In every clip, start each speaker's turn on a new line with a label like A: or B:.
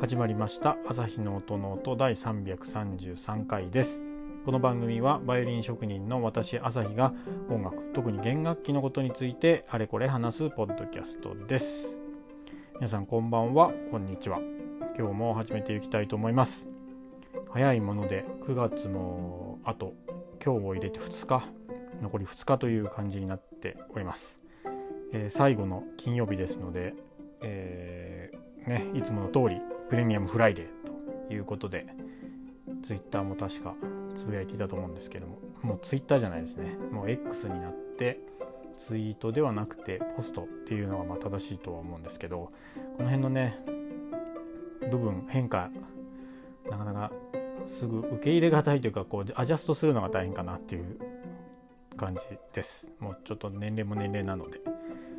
A: 始まりました朝日の音の音第333回です。この番組はバイオリン職人の私朝日が音楽特に弦楽器のことについてあれこれ話すポッドキャストです。皆さんこんばんはこんにちは。今日も始めていきたいと思います。早いもので9月もあと今日を入れて2日残り2日という感じになっております、えー、最後の金曜日ですので、えー、ね、いつもの通りプレミアムフライデーということでツイッターも確かつぶやいていたと思うんですけどももうツイッターじゃないですね。もう X になってツイートではなくてポストっていうのがまあ正しいとは思うんですけどこの辺のね部分変化なかなかすぐ受け入れがたいというかこうアジャストするのが大変かなっていう感じです。もうちょっと年齢も年齢なので。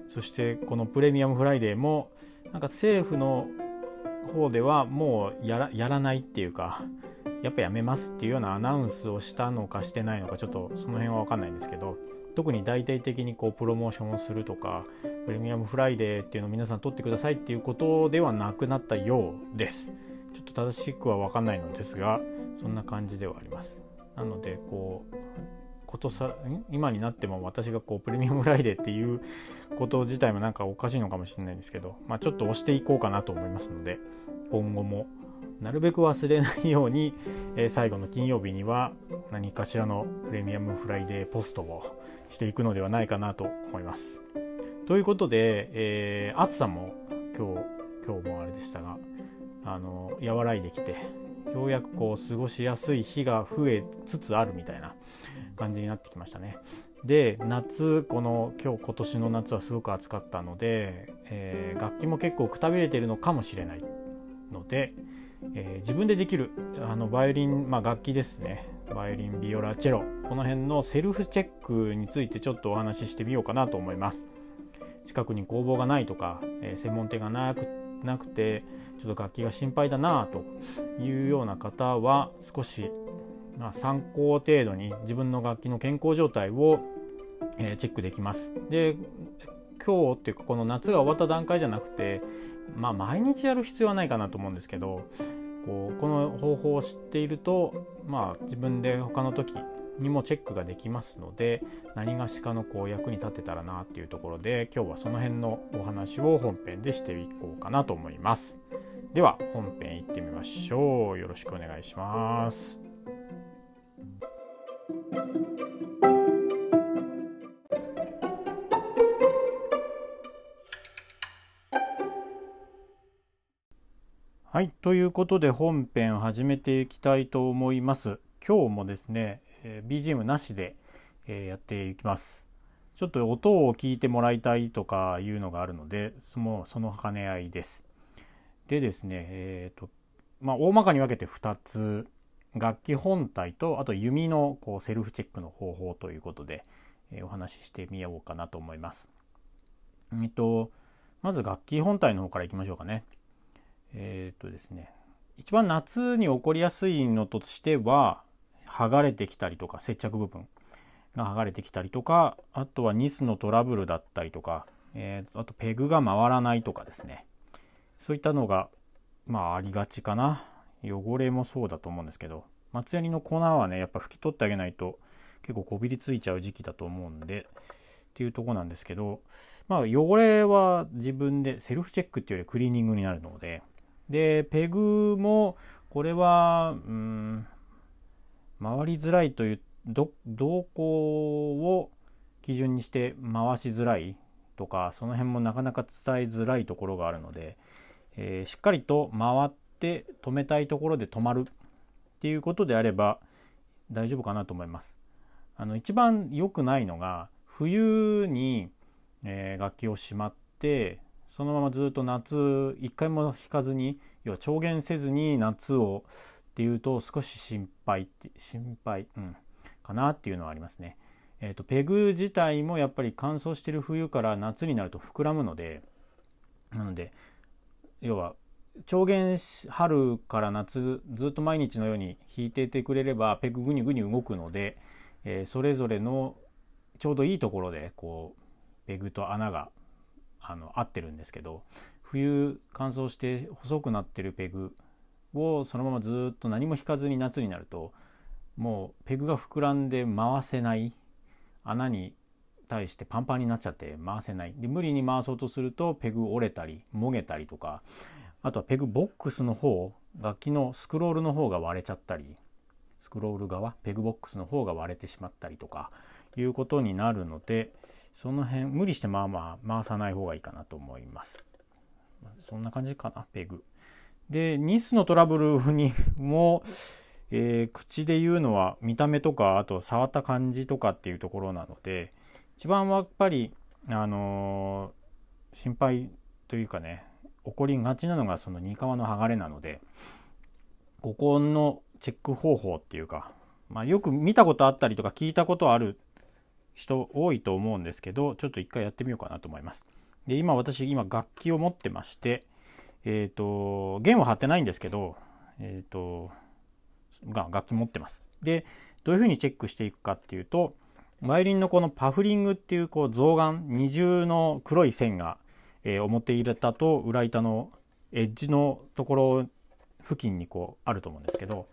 A: そしてこのプレミアムフライデーもなんか政府の方ではもうやらやらないっていうかやっぱやめますっていうようなアナウンスをしたのかしてないのかちょっとその辺は分かんないんですけど特に大々的にこうプロモーションをするとかプレミアムフライデーっていうのを皆さん取ってくださいっていうことではなくなったようです。ちょっと正しくは分かんないのですがそんな感じではあります。なのでこうことさ今になっても私がこうプレミアムフライデーっていうこと自体もなんかおかしいのかもしれないんですけど、まあ、ちょっと押していこうかなと思いますので今後もなるべく忘れないように、えー、最後の金曜日には何かしらのプレミアムフライデーポストをしていくのではないかなと思います。ということで、えー、暑さも今日今日もあれでしたがあの和らいできてようやくこう過ごしやすい日が増えつつあるみたいな感じになってきましたね。で夏この今日今年の夏はすごく暑かったので、えー、楽器も結構くたびれてるのかもしれないので、えー、自分でできるあのバイオリン、まあ、楽器ですね。バイオリンビオラチェロ。この辺のセルフチェックについてちょっとお話ししてみようかなと思います。近くに工房がないとか、えー、専門店がなくなくてちょっと楽器が心配だなというような方は少し、まあ、参考程度に自分の楽器の健康状態を、えー、チェックできます。で今日っていうかこの夏が終わった段階じゃなくてまあ毎日やる必要はないかなと思うんですけどこうこの方法を知っていると、まあ、自分で他の時にもチェックができますので何がしかのこう役に立てたらなっていうところで今日はその辺のお話を本編でしていこうかなと思います。では本編いってみましょう。よろしくお願いします。はい。ということで本編を始めていきたいと思います。今日もですね、え BGM なしで、えやっていきます。ちょっと音を聞いてもらいたいとかいうのがあるので、そのその兼ね合いです。でですね、えっ、ー、と、まあ、大まかに分けて2つ、楽器本体と、あと弓のこうセルフチェックの方法ということで、えー、お話ししてみようかなと思います。えっと、まず楽器本体の方からいきましょうかね。えっ、とですね一番夏に起こりやすいのとしては剥がれてきたりとか接着部分が剥がれてきたりとかあとはニスのトラブルだったりとか、えー、あとペグが回らないとかですねそういったのがまあありがちかな汚れもそうだと思うんですけど松ヤニの粉はねやっぱ拭き取ってあげないと結構こびりついちゃう時期だと思うんでっていうとこなんですけどまあ汚れは自分でセルフチェックっていうよりクリーニングになるのでで、ペグも、これは、うん、回りづらいという、ど、動向を基準にして回しづらいとか、その辺もなかなか伝えづらいところがあるので、えー、しっかりと回って止めたいところで止まるっていうことであれば大丈夫かなと思います。あの一番良くないのが冬に、えー、楽器をしまってそのままずっと夏一回も弾かずに要は調弦せずに夏をっていうと少し心配って心配、うん、かなっていうのはありますね。えーと、ペグ自体もやっぱり乾燥してる冬から夏になると膨らむのでなので要は調弦春から夏ずっと毎日のように弾いててくれればペググニグニ動くので、えー、それぞれのちょうどいいところでこうペグと穴があの合ってるんですけど冬乾燥して細くなってるペグをそのままずっと何も引かずに夏になるともうペグが膨らんで回せない。穴に対してパンパンになっちゃって回せない。で無理に回そうとするとペグ折れたりもげたりとかあとはペグボックスの方楽器のスクロールの方が割れちゃったりスクロール側ペグボックスの方が割れてしまったりとかいうことになるのでその辺無理してまあまあ回さない方がいいかなと思います。そんな感じかなペグ。でニスのトラブルにも、えー、口で言うのは見た目とかあと触った感じとかっていうところなので一番はやっぱりあのー、心配というかね起こりがちなのがその二皮の剥がれなのでここのチェック方法っていうか、まあ、よく見たことあったりとか聞いたことある人多いと思うんですけどちょっと一回やってみようかなと思います。で今私今楽器を持ってましてえっ、ー、と弦は張ってないんですけどえっ、ー、とが楽器持ってます。でどういうふうにチェックしていくかっていうとバイオリンのこのパフリングっていうこう象眼二重の黒い線が、えー、表板と裏板のエッジのところ付近にこうあると思うんですけど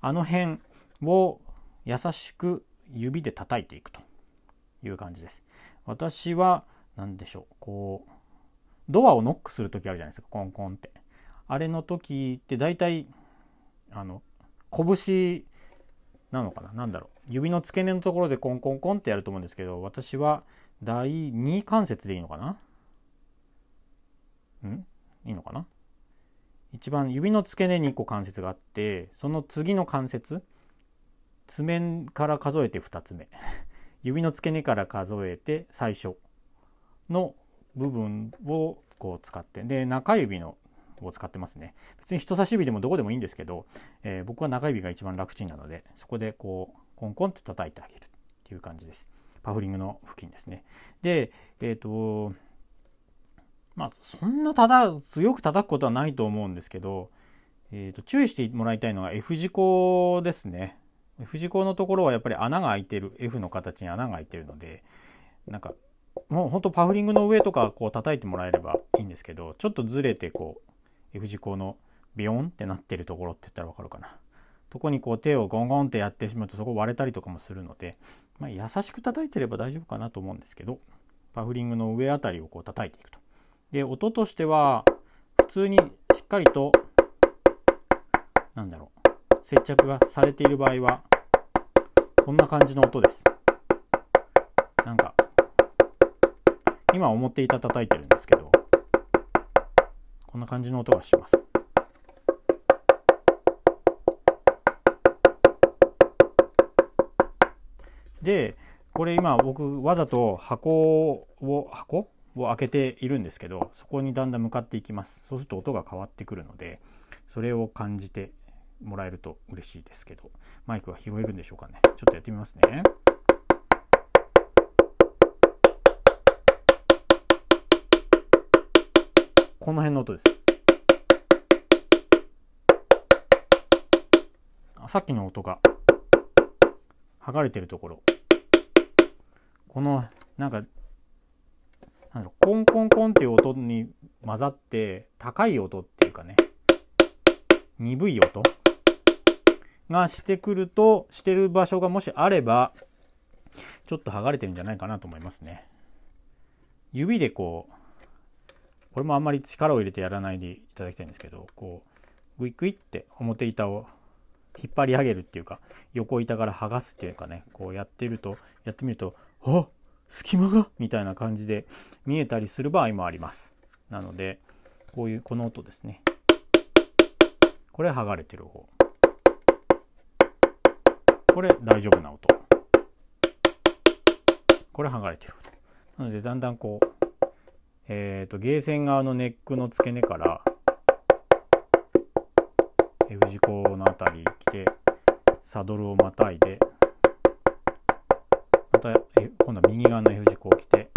A: あの辺を優しく指で叩いていくという感じです。私は何でしょうこうドアをノックする時あるじゃないですかコンコンって。あれの時って大体あの拳なのかな何だろう指の付け根のところでコンコンコンってやると思うんですけど私は第2関節でいいのかなん？いいのかな？一番指の付け根に1個関節があってその次の関節爪から数えて2つ目。指の付け根から数えて最初の部分をこう使ってで中指のを使ってますね。別に人差し指でもどこでもいいんですけど、えー、僕は中指が一番楽ちんなのでそこでこうコンコンって叩いてあげるっていう感じです。パフリングの付近ですね。でえっ、ー、とまあそんなただ強く叩くことはないと思うんですけど、えー、と注意してもらいたいのが F 字工ですね。F 字工のところはやっぱり穴が開いてる F の形に穴が開いてるのでなんかもうほんとパフリングの上とかこう叩いてもらえればいいんですけどちょっとずれてこう F 字工のビヨンってなってるところって言ったらわかるかな。とこにこう手をゴンゴンってやってしまうとそこ割れたりとかもするので、まあ、優しく叩いてれば大丈夫かなと思うんですけどパフリングの上あたりをこう叩いていくと。で音としては普通にしっかりとなんだろう接着がされている場合はこんな感じの音です。なんか今表板叩いてるんですけどこんな感じの音がします。でこれ今僕わざと箱を箱？を開けているんですけどそこにだんだん向かっていきます。そうすると音が変わってくるのでそれを感じてもらえると嬉しいですけど。マイクは拾えるんでしょうかね。ちょっとやってみますね。この辺の音です。さっきの音が剥がれてるところ。このなんかなんコンコンコンっていう音に混ざって高い音っていうかね鈍い音がしてくるとしてる場所がもしあればちょっと剥がれてるんじゃないかなと思いますね。指でこうこれもあんまり力を入れてやらないでいただきたいんですけどこうグイグイって表板を引っ張り上げるっていうか横板から剥がすっていうかねこうやってるとやってみるとあっ隙間が？みたいな感じで見えたりする場合もあります。なのでこういうこの音ですね。これ剥がれてる方。これ大丈夫な音。これ剥がれてる音。なのでだんだんこうえーと、ゲーセン側のネックの付け根から F 字工の辺り来てサドルをまたいでた今度は右側の F 字工来て。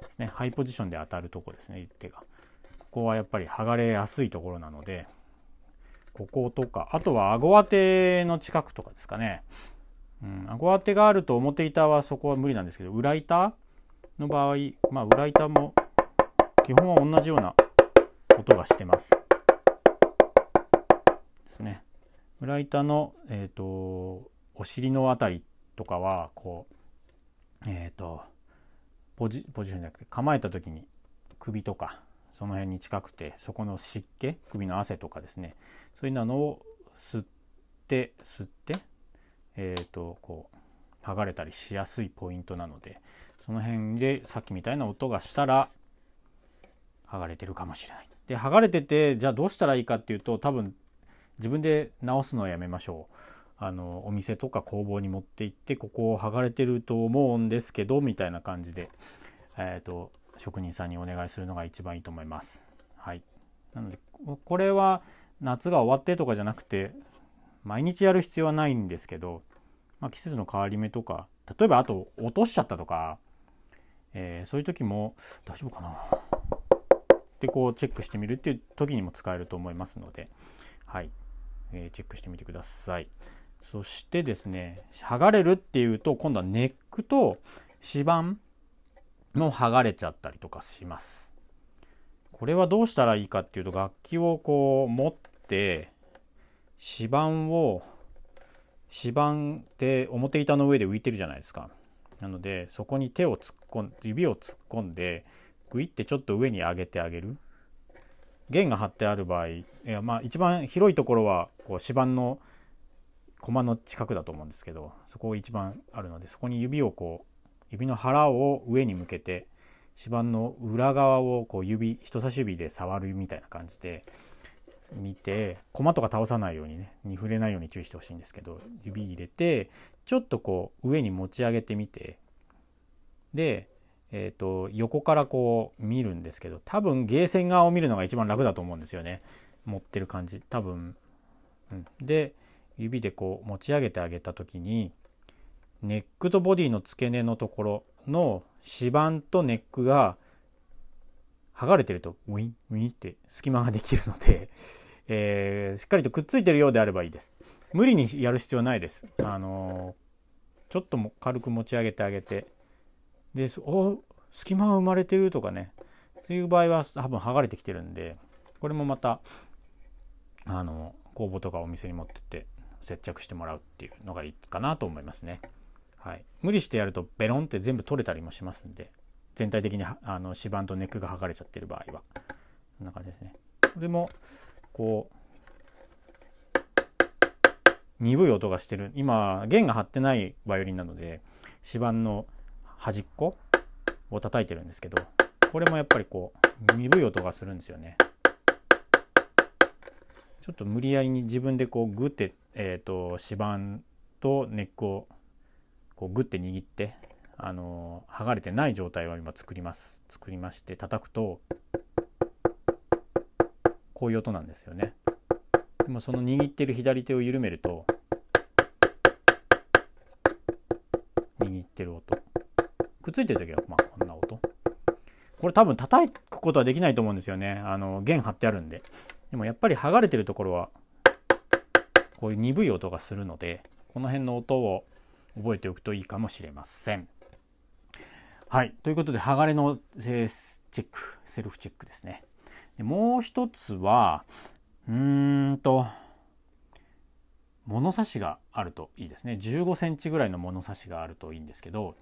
A: ですね。ハイポジションで当たるとこですね。手が。ここはやっぱり剥がれやすいところなので。こことか。あとは顎当ての近くとかですかね。うん、顎当てがあると表板はそこは無理なんですけど裏板の場合まあ裏板も基本は同じような音がしてま。す。裏板の、えーと、お尻の辺りとかはこうえっ、ー、とポジポジションじゃなくて構えた時に首とかその辺に近くてそこの湿気首の汗とかですねそういうのを吸って吸ってえっ、ー、とこう剥がれたりしやすいポイントなのでその辺でさっきみたいな音がしたら剥がれてるかもしれない。で剥がれててじゃあどうしたらいいかっていうと多分自分で直すのはやめましょう。あのお店とか工房に持って行ってここを剥がれてると思うんですけどみたいな感じで、えーと、職人さんにお願いするのが一番いいと思います。はい、なのでこれは夏が終わってとかじゃなくて毎日やる必要はないんですけど、まあ、季節の変わり目とか例えばあと落としちゃったとか、えー、そういう時も大丈夫かな？でこうチェックしてみるっていう時にも使えると思いますので、はいえー、チェックしてみてください。そしてですね剥がれるっていうと今度はネックと指板も剥がれちゃったりとかします。これはどうしたらいいかっていうと楽器をこう持って指板を指板って表板の上で浮いてるじゃないですか。なのでそこに手を突っ込ん指を突っ込んでグイってちょっと上に上げてあげる。弦が張ってある場合いやまあ一番広いところはこう指板の駒の近くだと思うんですけどそこが一番あるのでそこに指をこう指の腹を上に向けて指板の裏側をこう指人差し指で触るみたいな感じで見て駒とか倒さないようにねに触れないように注意してほしいんですけど指入れてちょっとこう上に持ち上げてみてで、えーと、横からこう見るんですけど多分ゲーセン側を見るのが一番楽だと思うんですよね持ってる感じ多分、うん、で指でこう持ち上げてあげた時にネックとボディの付け根のところの指板とネックが剥がれてるとウィンウィンって隙間ができるので、えー、しっかりとくっついてるようであればいいです。無理にやる必要ないです。あのー、ちょっとも軽く持ち上げてあげてでお隙間が生まれてるとかねそういう場合は多分剥がれてきてるんでこれもまたあの工房とかお店に持ってって接着してもらうっていうのがいいかなと思いますね。はい、無理してやるとベロンって全部取れたりもしますんで全体的にあの指板とネックが剥がれちゃってる場合はこんな感じですね。でもこう鈍い音がしてる今弦が張ってないバイオリンなので指板の端っこを叩いてるんですけどこれもやっぱりこう鈍い音がするんですよね。ちょっと無理やりに自分でこうグッて、えーと、指板とネックをこうグッて握ってあの剥がれてない状態を今作ります作りまして叩くとこういう音なんですよね。でもその握ってる左手を緩めると握ってる音くっついてる時はまあこんな音これ多分叩くことはできないと思うんですよねあの弦張ってあるんででもやっぱり剥がれてるところはこういう鈍い音がするのでこの辺の音を覚えておくといいかもしれません。はい。ということで、剥がれのチェック、セルフチェックですね。でもう一つは、うーんと、物差しがあるといいですね。15センチぐらいの物差しがあるといいんですけど、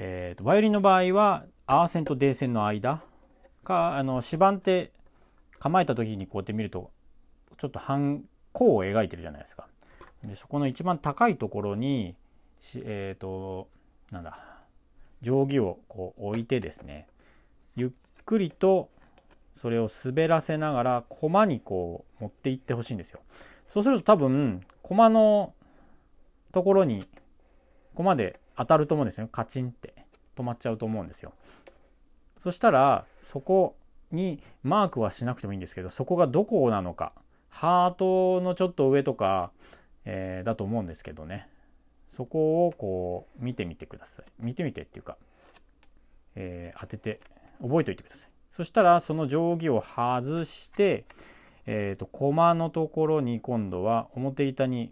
A: えーと、バイオリンの場合は、アー線と D 線の間か、あの、指板って構えた時にこうやって見るとちょっと半弧を描いてるじゃないですか。でそこの一番高いところにえっ、ー、となんだ定規をこう置いてですねゆっくりとそれを滑らせながら駒にこう持っていってほしいんですよ。そうすると多分駒のところに駒で当たると思うんですよ。カチンって。止まっちゃうと思うんですよ。そしたらそこにマークはしなくてもいいんですけどそこがどこなのか。ハートのちょっと上とか、えー、だと思うんですけどね。そこをこう見てみてください。見てみてっていうか、えー、当てて覚えておいてください。そしたらその定規を外してえーと、コマのところに今度は表板に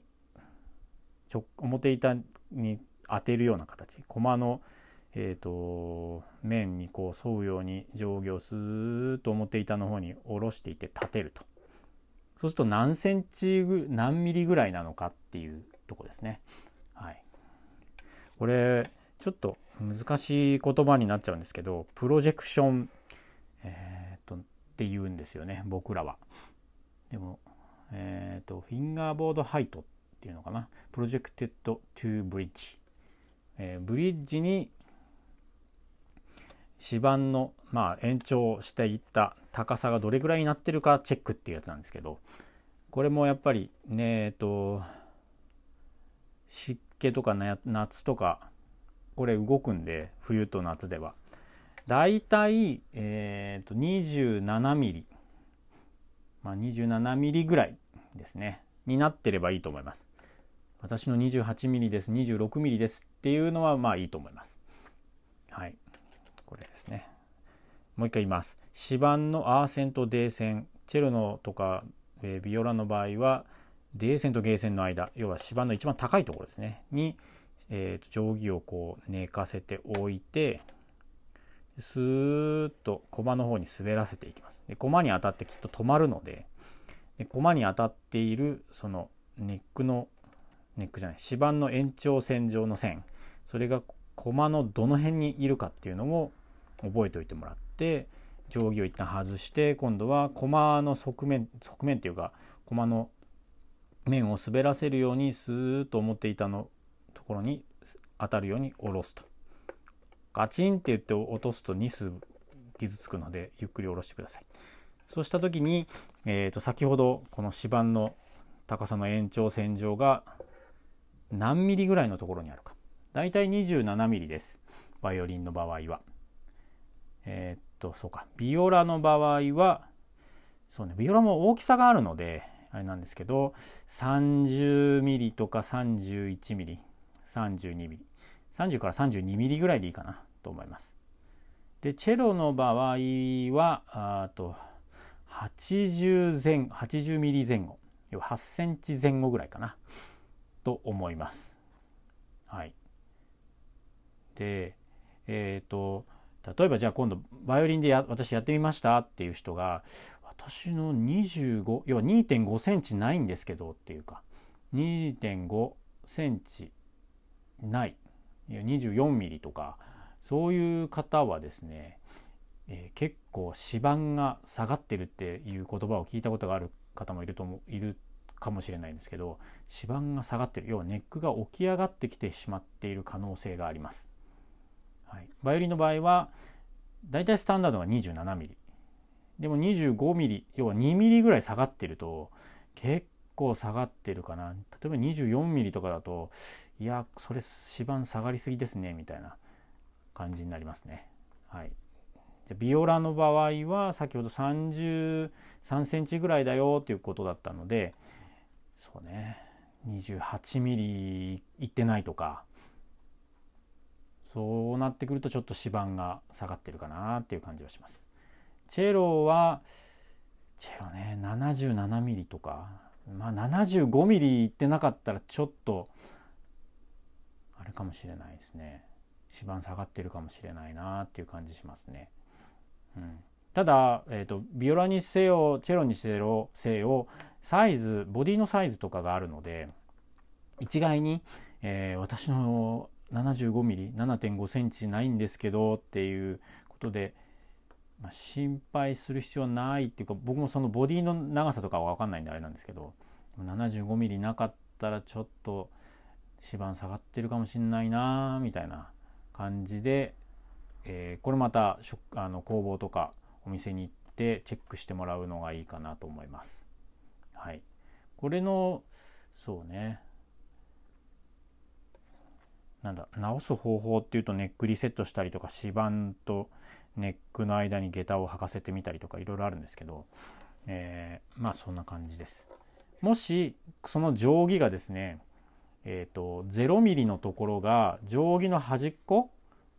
A: 表板に当てるような形。駒の、えーと、面にこう沿うように定規をスーッと表板の方に下ろしていって立てると。そうすると何センチ何ミリぐらいなのかっていうとこですね。はい、これちょっと難しい言葉になっちゃうんですけどプロジェクション、えー、とって言うんですよね僕らは。でも、えーと、フィンガーボードハイトっていうのかな。プロジェクテッドトゥブリッジ、えー、ブリッジに指板の、まあ、延長していった高さがどれぐらいになってるかチェックっていうやつなんですけどこれもやっぱりねえっと湿気とか夏とかこれ動くんで冬と夏では。だいたい、えー、と27ミリ。まあ27ミリぐらいですね。になってればいいと思います。私の28ミリです26ミリですっていうのはまあいいと思います。はい。これですね。もう一回言います。指板のアー線と D 線チェロのとか、えー、ビオラの場合は D 線とゲー線の間要は指板の一番高いところですね。に、えー、と定規をこう寝かせておいてスーッと駒の方に滑らせていきます。で駒に当たってきっと止まるのでで駒に当たっているそのネックのネックじゃない指板の延長線上の線。それが駒のどの辺にいるかっていうのも覚えておいてもらって定規を一旦外して今度は駒の側面側面っていうか駒の面を滑らせるようにスーッと思っていたのところに当たるように下ろすと。ガチンって言って落とすと2数傷つくのでゆっくり下ろしてください。そうした時に、えー、と先ほどこの指板の高さの延長線上が何ミリぐらいのところにあるか。だいたい27ミリです。バイオリンの場合は。えー、っとそうか。ビオラの場合はそうね。ビオラも大きさがあるのであれなんですけど30ミリとか31ミリ32ミリ30から32ミリぐらいでいいかなと思います。でチェロの場合はあと80前80ミリ前後要は8センチ前後ぐらいかなと思います。はい。でえっ、ー、と例えばじゃあ今度バイオリンでや私やってみましたっていう人が私の25要は2.5センチないんですけどっていうか2.5センチない24ミリとかそういう方はですね、えー、結構指板が下がってるっていう言葉を聞いたことがある方もいるともいるかもしれないんですけど指板が下がってる要はネックが起き上がってきてしまっている可能性があります。はい、バイオリンの場合はだいたいスタンダードが 27mm でも 25mm 要は 2mm ぐらい下がってると結構下がってるかな。例えば 24mm とかだといやそれ指板下がりすぎですねみたいな感じになりますね。はい、じゃビオラの場合は先ほど33センチぐらいだよということだったのでそうね。28ミリいってないとか。そうなってくるとちょっと指板が下がってるかなっていう感じはします。チェロはチェロね77ミリとかまあ75ミリいってなかったらちょっとあれかもしれないですね指板下がってるかもしれないなっていう感じしますね。うん、ただ、えーと、ビオラにせよチェロにせよせよサイズボディのサイズとかがあるので一概に、えー、私の 75mm7.5 センチないんですけどっていうことで、まあ、心配する必要はないっていうか僕もそのボディの長さとかは分かんないんであれなんですけど 75mm なかったらちょっと指板下がってるかもしんないなみたいな感じで、えー、これまたあの工房とかお店に行ってチェックしてもらうのがいいかなと思います。はい、これのそうねなんだ直す方法っていうとネックリセットしたりとか指板とネックの間に下駄を履かせてみたりとかいろいろあるんですけど、えー、まあそんな感じです。もしその定規がですね、えーと、0ミリのところが定規の端っこ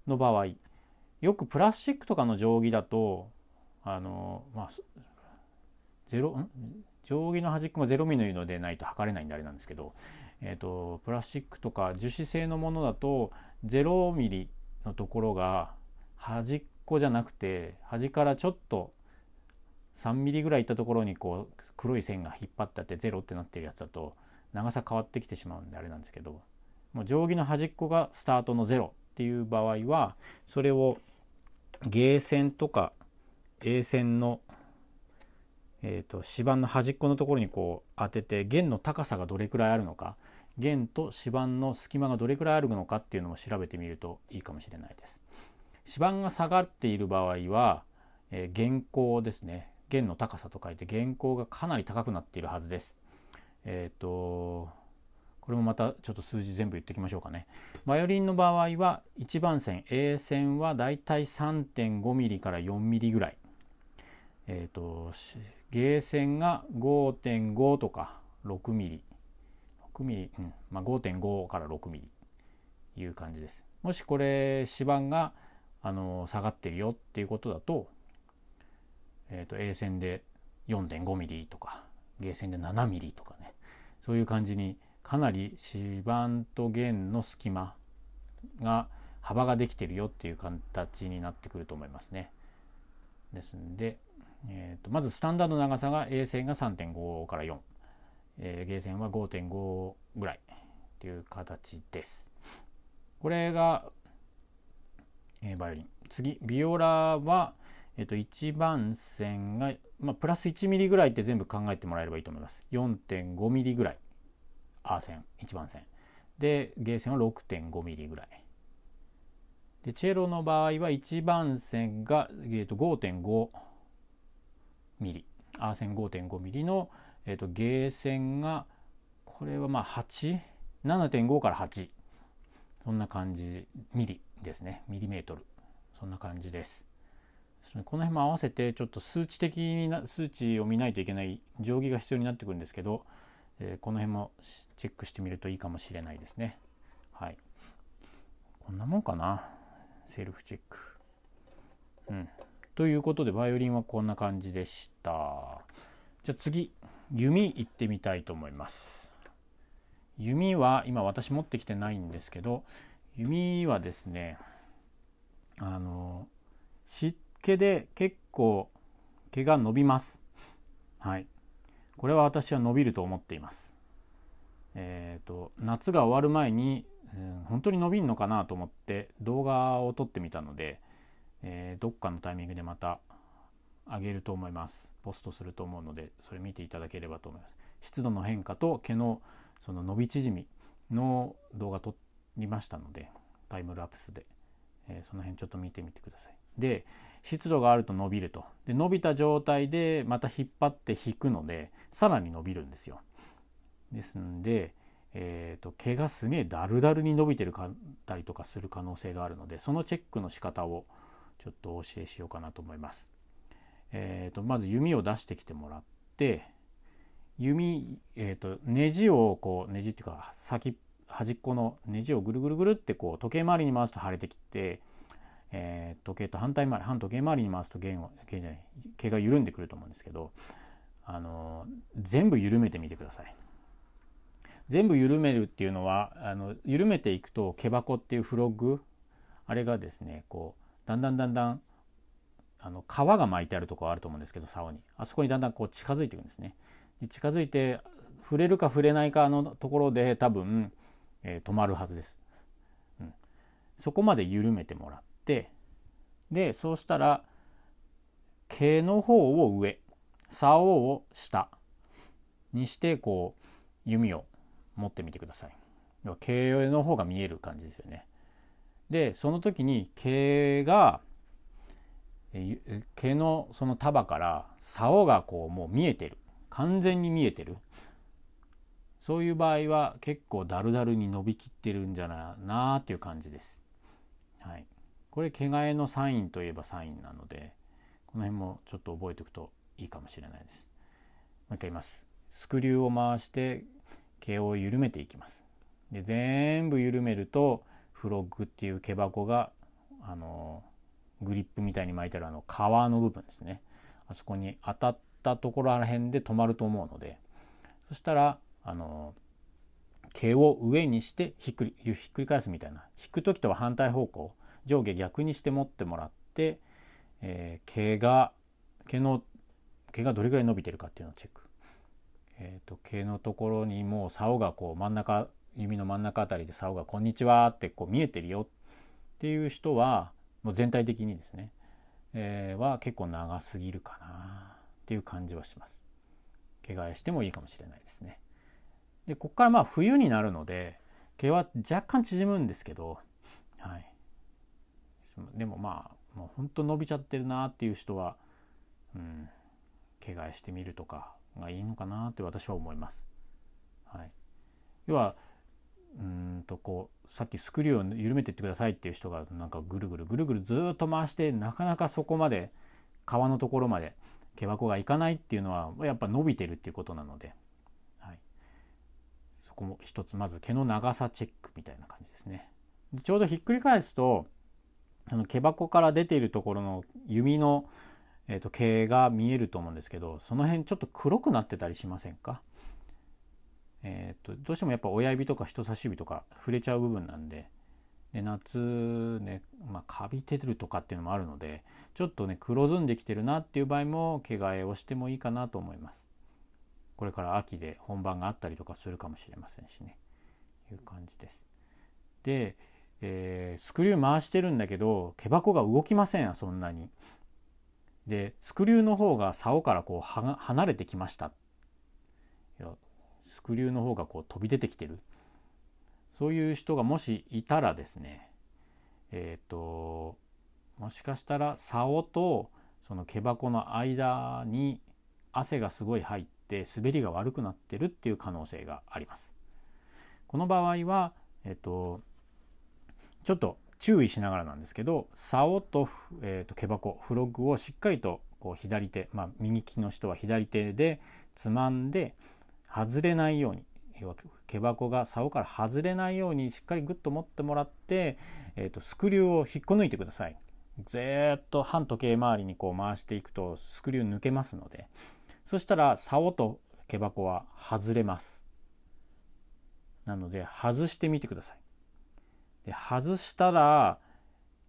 A: の場合よくプラスチックとかの定規だとあのまあゼロ定規の端っこが0ミリのでないと測れないんであれなんですけどえーと、プラスチックとか樹脂製のものだと0ミリのところが端っこじゃなくて端からちょっと3ミリぐらいいったところにこう黒い線が引っ張ってあって0ってなってるやつだと長さ変わってきてしまうんであれなんですけどもう定規の端っこがスタートの0っていう場合はそれをゲー線とか A 線のえーと、指板の端っこのところにこう当てて弦の高さがどれくらいあるのか弦と指板の隙間がどれくらいあるのかっていうのを調べてみるといいかもしれないです。指板が下がっている場合は、えー、弦高ですね弦の高さと書いて弦高がかなり高くなっているはずです。えっ、ー、とこれもまたちょっと数字全部言っておきましょうかね。バイオリンの場合は1番線 A 線はだいたい 3.5mm から 4mm ぐらい。えっ、ー、とゲー線が5.5とか 6mm。6mm、うん、まあ、5.5から 6mm いう感じです。もしこれ指板があの下がってるよっていうことだと,、えー、と A 線で 4.5mm とかゲー線で 7mm とかねそういう感じにかなり指板と弦の隙間が幅ができてるよっていう形になってくると思いますね。ですんで、えー、とまずスタンダード長さが A 線が3.5から4、えー、ゲー線は5.5ぐらいっていう形です。これがえー、バイオリン。次ビオラは、えー、と1番線が、まあ、プラス1ミリぐらいって全部考えてもらえればいいと思います。4.5ミリぐらい A 線1番線。でゲー線は6.5ミリぐらい。でチェロの場合は1番線が、えー、と5.5ミリ。A 線5.5ミリの、えー、とゲー線がこれはまあ87.5から8そんな感じミリですね。ミリメートル。そんな感じです。この辺も合わせてちょっと数値的にな数値を見ないといけない定規が必要になってくるんですけど、えー、この辺もチェックしてみるといいかもしれないですね。はい。こんなもんかな？セルフチェック。うん。ということでバイオリンはこんな感じでした。じゃあ次弓いってみたいと思います。弓は今私持ってきてないんですけど弓はですねあの湿気で結構毛が伸びます。はい。これは私は伸びると思っています。えっ、ー、と夏が終わる前に、うん、本当に伸びんのかなと思って動画を撮ってみたので、えー、どっかのタイミングでまた上げると思いますポストすると思うのでそれ見ていただければと思います湿度の変化と毛のその伸び縮みの動画撮りましたのでタイムラプスで、えー、その辺ちょっと見てみてください。で湿度があると伸びるとで伸びた状態でまた引っ張って引くのでさらに伸びるんですよ。ですんで、えーと、毛がすげえダルダルに伸びてるかったりとかする可能性があるのでそのチェックの仕方をちょっとお教えしようかなと思います。えーと、まず弓を出してきてもらって弓、えーと、ネジをこうネジっていうか先端っこのネジをぐるぐるぐるってこう時計回りに回すと腫れてきて、えー、時計と反対回り反時計回りに回すと弦を弦じゃない毛が緩んでくると思うんですけど、あの全部緩めてみてください。全部緩めるっていうのはあの緩めていくと毛箱っていうフロッグあれがですねこうだんだんだんだんあの皮が巻いてあるところあると思うんですけど竿にあそこにだんだんこう近づいていくんですね。で近づいて触れるか触れないかのところで多分えー、止まるはずです、うん。そこまで緩めてもらってでそうしたら毛の方を上竿を下にしてこう弓を持ってみてください。毛の方が見える感じですよね。でその時に毛が毛のその束から竿がこうもう見えてる完全に見えてるそういう場合は結構ダルダルに伸びきってるんじゃないなっていう感じです。はい、これ毛替えのサインといえばサインなのでこの辺もちょっと覚えておくといいかもしれないです。もう一回言います。スクリューを回して毛を緩めていきます。で全部緩めるとフロッグっていう毛箱があのグリップみたいに巻いてあるあの皮の部分ですねあそこに当たったところら辺で止まると思うのでそしたらあの毛を上にしてひっくりひっくり返すみたいな引く時とは反対方向上下逆にして持ってもらって、えー、毛が毛の毛がどれぐらい伸びてるかっていうのをチェック。えーと、毛のところにもう竿がこう真ん中指の真ん中あたりで竿が「こんにちは」ってこう見えてるよっていう人はもう全体的にですね、えー、は結構長すぎるかなっていう感じはします。毛替えしてもいいかもしれないですね。でここからまあ冬になるので毛は若干縮むんですけど、はい、でもまあもうほんと伸びちゃってるなっていう人は、うん、毛替えしてみるとかがいいのかなって私は思います。はい、要はうんとこうさっきスクリューを緩めていってくださいっていう人がなんかぐるぐるぐるぐるずっと回してなかなかそこまで皮のところまで毛箱がいかないっていうのはやっぱ伸びてるっていうことなので、はい、そこも一つまず毛の長さチェックみたいな感じですね。ちょうどひっくり返すとあの毛箱から出ているところの弓の、えーと、毛が見えると思うんですけどその辺ちょっと黒くなってたりしませんか？えーと、どうしてもやっぱ親指とか人差し指とか触れちゃう部分なんでで夏ね、まあ、カビてるとかっていうのもあるのでちょっとね黒ずんできてるなっていう場合も毛替えをしてもいいかなと思います。これから秋で本番があったりとかするかもしれませんしねいう感じです。で、えー、スクリュー回してるんだけど毛箱が動きませんそんなに。でスクリューの方が竿からこう離れてきましたスクリューの方がこう飛び出てきてるそういう人がもしいたらですねえっ、ー、ともしかしたら竿とその毛箱の間に汗がすごい入って滑りが悪くなってるっていう可能性があります。この場合は、えっ、ー、とちょっと注意しながらなんですけど竿と,、えー、と毛箱フロッグをしっかりとこう左手、まあ、右利きの人は左手でつまんで外れないように毛箱が竿から外れないようにしっかりグッと持ってもらって、えーと、スクリューを引っこ抜いてください。ずっと反時計回りにこう回していくとスクリュー抜けますのでそしたら竿と毛箱は外れます。なので外してみてください。で外したら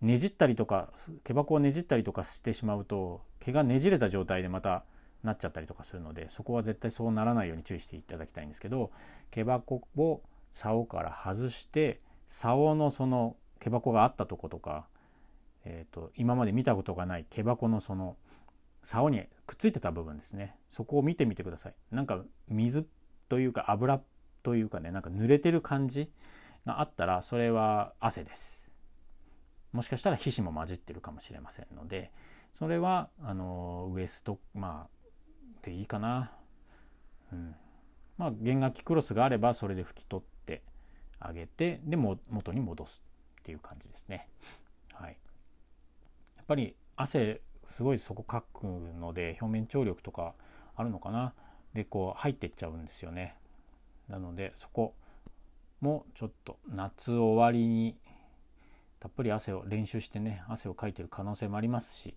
A: ねじったりとか毛箱をねじったりとかしてしまうと毛がねじれた状態でまたなっちゃったりとかするのでそこは絶対そうならないように注意していただきたいんですけど毛箱を竿から外して竿のその毛箱があったとことか、えーと、今まで見たことがない毛箱のその竿にくっついてた部分ですね。そこを見てみてください。なんか水というか油というかねなんか濡れてる感じがあったらそれは汗です。もしかしたら皮脂も混じってるかもしれませんのでそれはあのウエストまあでいいかな。うん。まあ弦楽器クロスがあればそれで拭き取ってあげてでも元に戻すっていう感じですね。はい。やっぱり汗すごいそこかくので表面張力とかあるのかな。でこう入ってっちゃうんですよね。なのでそこもちょっと夏終わりにたっぷり汗を練習してね汗をかいてる可能性もありますし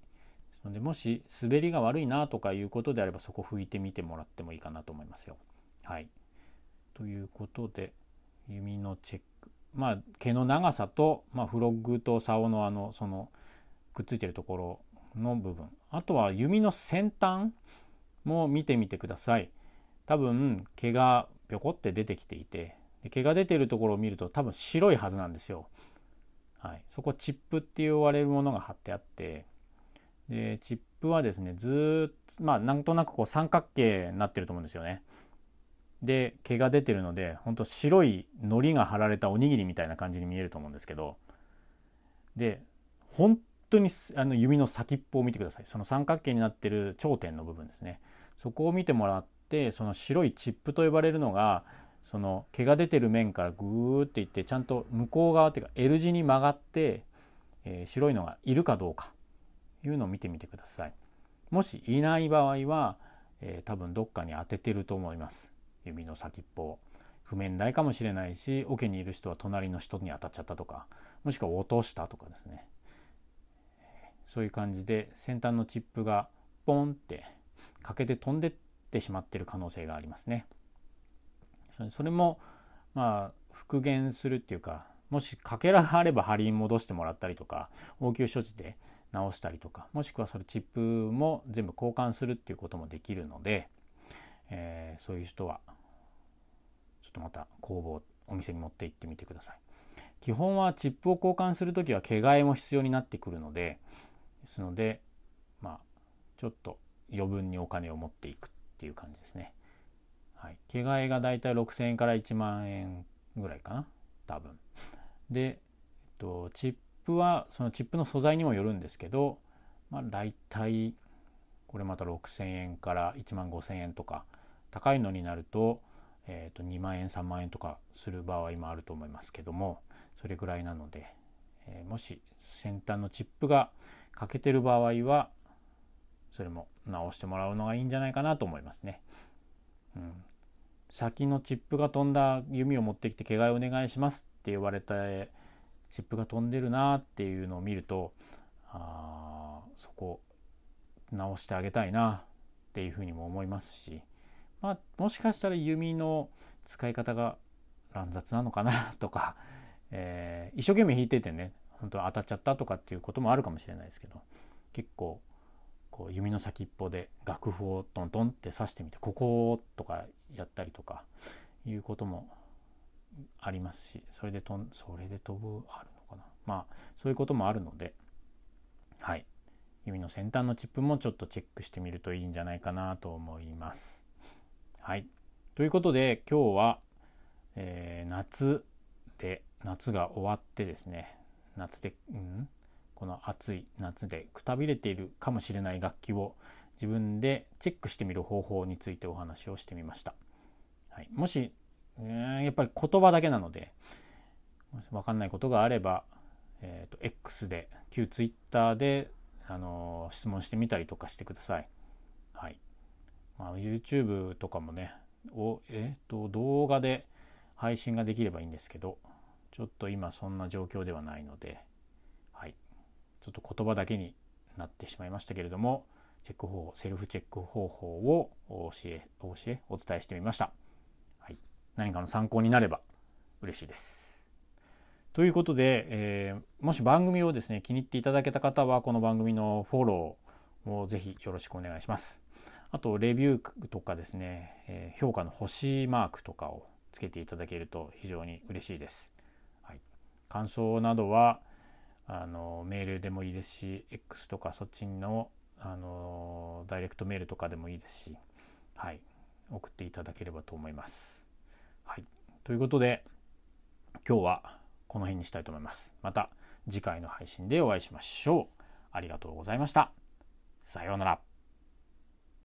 A: のでもし滑りが悪いなとかいうことであればそこ拭いてみてもらってもいいかなと思いますよ。はい、ということで弓のチェックまあ毛の長さと、まあ、フロッグと竿のあのそのくっついてるところの部分あとは弓の先端も見てみてください。多分毛がぴょこって出てきていて毛が出てるところを見ると多分白いはずなんですよ。はい、そこチップって言われるものが貼ってあってでチップはですねずっとまあなんとなくこう三角形になってると思うんですよね。で毛が出てるのでほんと白い糊りが貼られたおにぎりみたいな感じに見えると思うんですけどで本当にあの指の先っぽを見てください。その三角形になってる頂点の部分ですね。そこを見てもらってその白いチップと呼ばれるのがその毛が出てる面からグーっていってちゃんと向こう側っていうか L 字に曲がって、えー、白いのがいるかどうか。いうのを見てみてください。もしいない場合は、えー、多分どっかに当ててると思います。指の先っぽを。譜面台かもしれないし桶にいる人は隣の人に当たっちゃったとかもしくは落としたとかですねそういう感じで先端のチップがポンって欠けて飛んでってしまってる可能性がありますね。それもまあ復元するっていうかもしかけらがあれば貼り戻してもらったりとか応急処置で直したりとかもしくはそれチップも全部交換するっていうこともできるので、えー、そういう人はちょっとまた工房お店に持って行ってみてください。基本はチップを交換する時は毛替えも必要になってくるのでですのでまあちょっと余分にお金を持っていくっていう感じですね。はい、毛替えがだいたい6000円から1万円ぐらいかな。多分。で、えっと、チッププはそのチップの素材にもよるんですけどまあ大体これまた6000円から1万5000円とか高いのになると,、えー、と2万円3万円とかする場合もあると思いますけどもそれぐらいなので、えー、もし先端のチップが欠けてる場合はそれも直してもらうのがいいんじゃないかなと思いますね。うん、先のチップが飛んだ弓を持ってきて毛替えお願いしますって言われたチップが飛んでるなっていうのを見るとあそこ直してあげたいなっていうふうにも思いますし、まあ、もしかしたら弓の使い方が乱雑なのかなとか、えー、一生懸命弾いててね本当当たっちゃったとかっていうこともあるかもしれないですけど結構こう弓の先っぽで楽譜をトントンって刺してみてこことかやったりとかいうこともありますしそれでとんそれで飛ぶあるのかな。まあそういうこともあるのではい。弓の先端のチップもちょっとチェックしてみるといいんじゃないかなと思います。はい。ということで今日は、えー、夏で夏が終わってですね。夏で、うん、この暑い夏でくたびれているかもしれない楽器を自分でチェックしてみる方法についてお話をしてみました。はい、もし、え、やっぱり言葉だけなので分かんないことがあれば、えーと、X で旧 Twitter で、あのー、質問してみたりとかしてください。はい。まあ、YouTube とかもねお、えーと動画で配信ができればいいんですけどちょっと今そんな状況ではないのではい。ちょっと言葉だけになってしまいましたけれどもチェック方法セルフチェック方法を教え教えお伝えしてみました、何かの参考になれば嬉しいです。ということで、えー、もし番組をですね気に入っていただけた方はこの番組のフォローをぜひよろしくお願いします。あとレビューとかですね、えー、評価の星マークとかをつけていただけると非常に嬉しいです、はい、感想などはあのメールでもいいですし X とかそっちのあのダイレクトメールとかでもいいですし、はい、送っていただければと思います。はい、ということで今日はこの辺にしたいと思います。また次回の配信でお会いしましょう。ありがとうございました。さようなら。